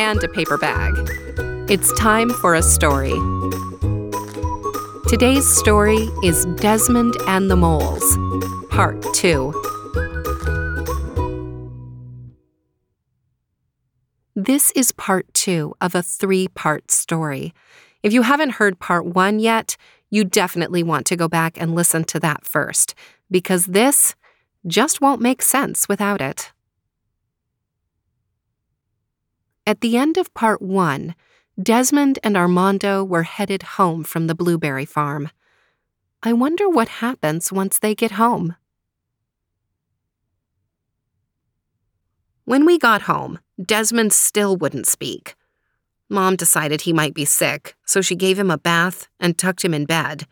and a paper bag. It's time for a story. Today's story is Desmond and the Moles, Part 2. This is part two of a three part story. If you haven't heard part one yet, you definitely want to go back and listen to that first, because this just won't make sense without it. At the end of part one, Desmond and Armando were headed home from the blueberry farm. I wonder what happens once they get home. When we got home, Desmond still wouldn't speak. Mom decided he might be sick, so she gave him a bath and tucked him in bed.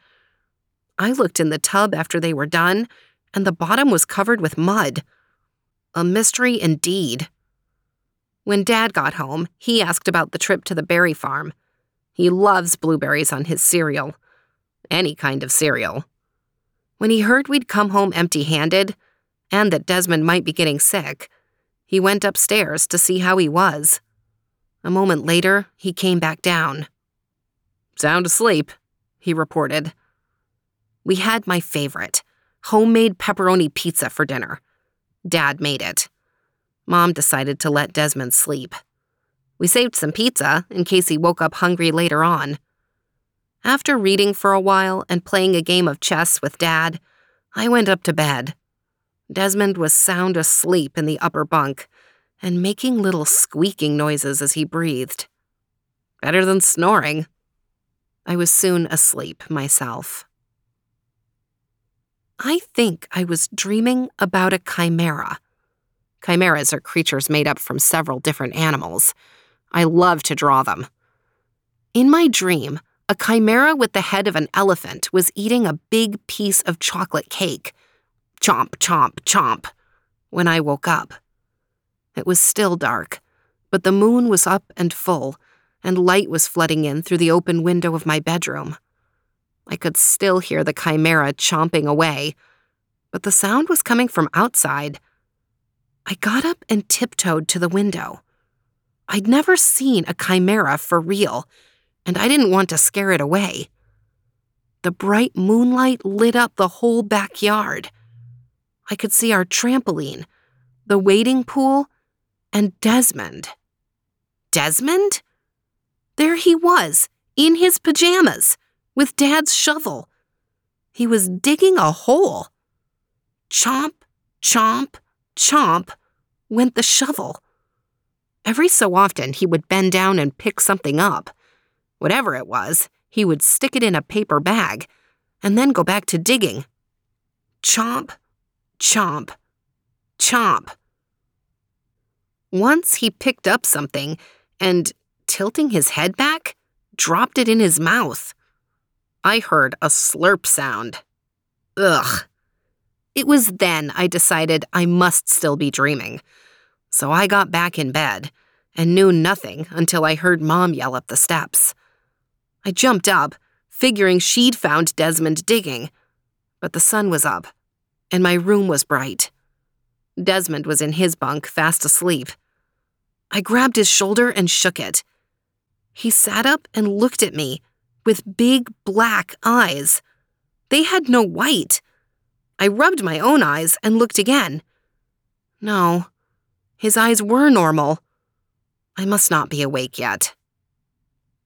I looked in the tub after they were done, and the bottom was covered with mud. A mystery indeed. When Dad got home, he asked about the trip to the berry farm. He loves blueberries on his cereal. Any kind of cereal. When he heard we'd come home empty handed, and that Desmond might be getting sick, he went upstairs to see how he was. A moment later, he came back down. Sound asleep, he reported. We had my favorite homemade pepperoni pizza for dinner. Dad made it. Mom decided to let Desmond sleep. We saved some pizza in case he woke up hungry later on. After reading for a while and playing a game of chess with Dad, I went up to bed. Desmond was sound asleep in the upper bunk and making little squeaking noises as he breathed. Better than snoring. I was soon asleep myself. I think I was dreaming about a chimera Chimeras are creatures made up from several different animals. I love to draw them. In my dream, a chimera with the head of an elephant was eating a big piece of chocolate cake. Chomp, chomp, chomp. When I woke up, it was still dark, but the moon was up and full, and light was flooding in through the open window of my bedroom. I could still hear the chimera chomping away, but the sound was coming from outside I got up and tiptoed to the window. I'd never seen a chimera for real, and I didn't want to scare it away. The bright moonlight lit up the whole backyard. I could see our trampoline, the wading pool, and Desmond. Desmond? There he was, in his pajamas, with Dad's shovel. He was digging a hole. Chomp, chomp, chomp went the shovel. Every so often, he would bend down and pick something up. Whatever it was, he would stick it in a paper bag and then go back to digging. Chomp, chomp, chomp. Once he picked up something and, tilting his head back, dropped it in his mouth. I heard a slurp sound. Ugh. It was then I decided I must still be dreaming. So I got back in bed and knew nothing until I heard Mom yell up the steps. I jumped up, figuring she'd found Desmond digging, but the sun was up and my room was bright. Desmond was in his bunk, fast asleep. I grabbed his shoulder and shook it. He sat up and looked at me with big black eyes. They had no white. I rubbed my own eyes and looked again. No, his eyes were normal. I must not be awake yet.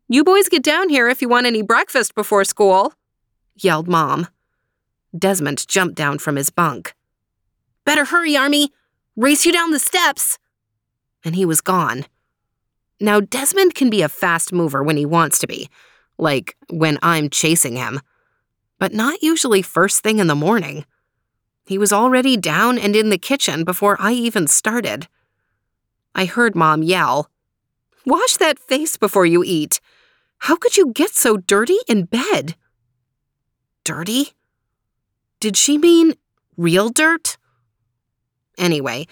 You boys get down here if you want any breakfast before school, yelled Mom. Desmond jumped down from his bunk. Better hurry, Army! Race you down the steps! And he was gone. Now, Desmond can be a fast mover when he wants to be, like when I'm chasing him, but not usually first thing in the morning. He was already down and in the kitchen before I even started. I heard Mom yell, Wash that face before you eat. How could you get so dirty in bed? Dirty? Did she mean real dirt? Anyway,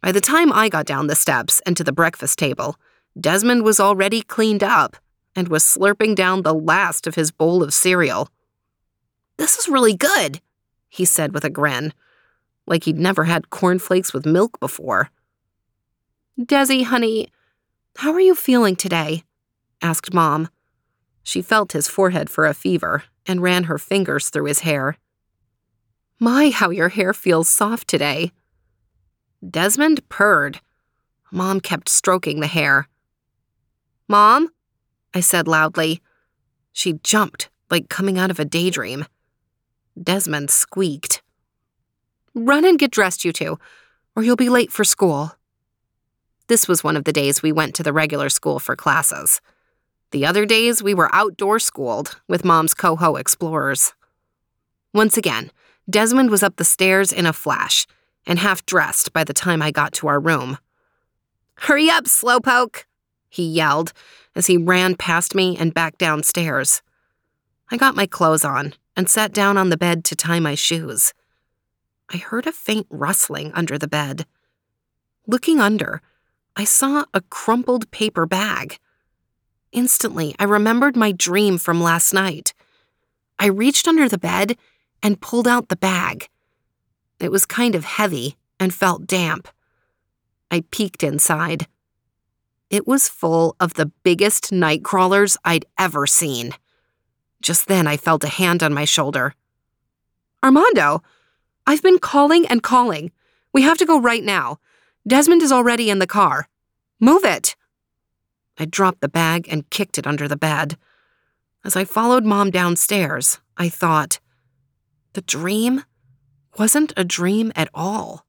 by the time I got down the steps and to the breakfast table, Desmond was already cleaned up and was slurping down the last of his bowl of cereal. This is really good, he said with a grin, like he'd never had cornflakes with milk before. Desi, honey, how are you feeling today? asked Mom. She felt his forehead for a fever and ran her fingers through his hair. My, how your hair feels soft today. Desmond purred. Mom kept stroking the hair. Mom? I said loudly. She jumped, like coming out of a daydream. Desmond squeaked. Run and get dressed, you two, or you'll be late for school. This was one of the days we went to the regular school for classes. The other days, we were outdoor schooled with Mom's coho explorers. Once again, Desmond was up the stairs in a flash and half dressed by the time I got to our room. Hurry up, slowpoke, he yelled as he ran past me and back downstairs. I got my clothes on and sat down on the bed to tie my shoes. I heard a faint rustling under the bed. Looking under, I saw a crumpled paper bag. Instantly, I remembered my dream from last night. I reached under the bed and pulled out the bag. It was kind of heavy and felt damp. I peeked inside. It was full of the biggest night crawlers I'd ever seen. Just then, I felt a hand on my shoulder. Armando, I've been calling and calling. We have to go right now. Desmond is already in the car. Move it. I dropped the bag and kicked it under the bed. As I followed Mom downstairs, I thought, the dream wasn't a dream at all.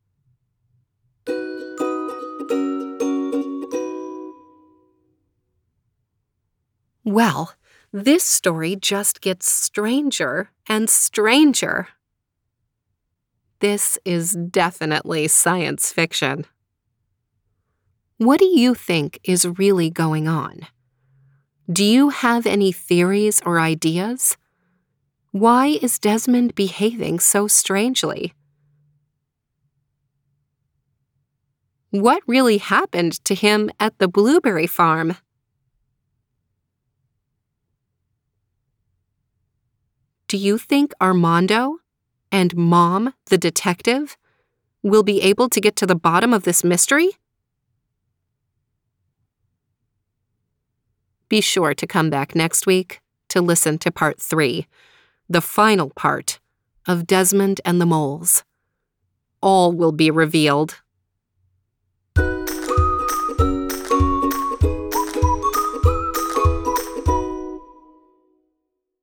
Well, this story just gets stranger and stranger. This is definitely science fiction. What do you think is really going on? Do you have any theories or ideas? Why is Desmond behaving so strangely? What really happened to him at the blueberry farm? Do you think Armando and Mom, the detective, will be able to get to the bottom of this mystery? Be sure to come back next week to listen to part three, the final part of Desmond and the Moles. All will be revealed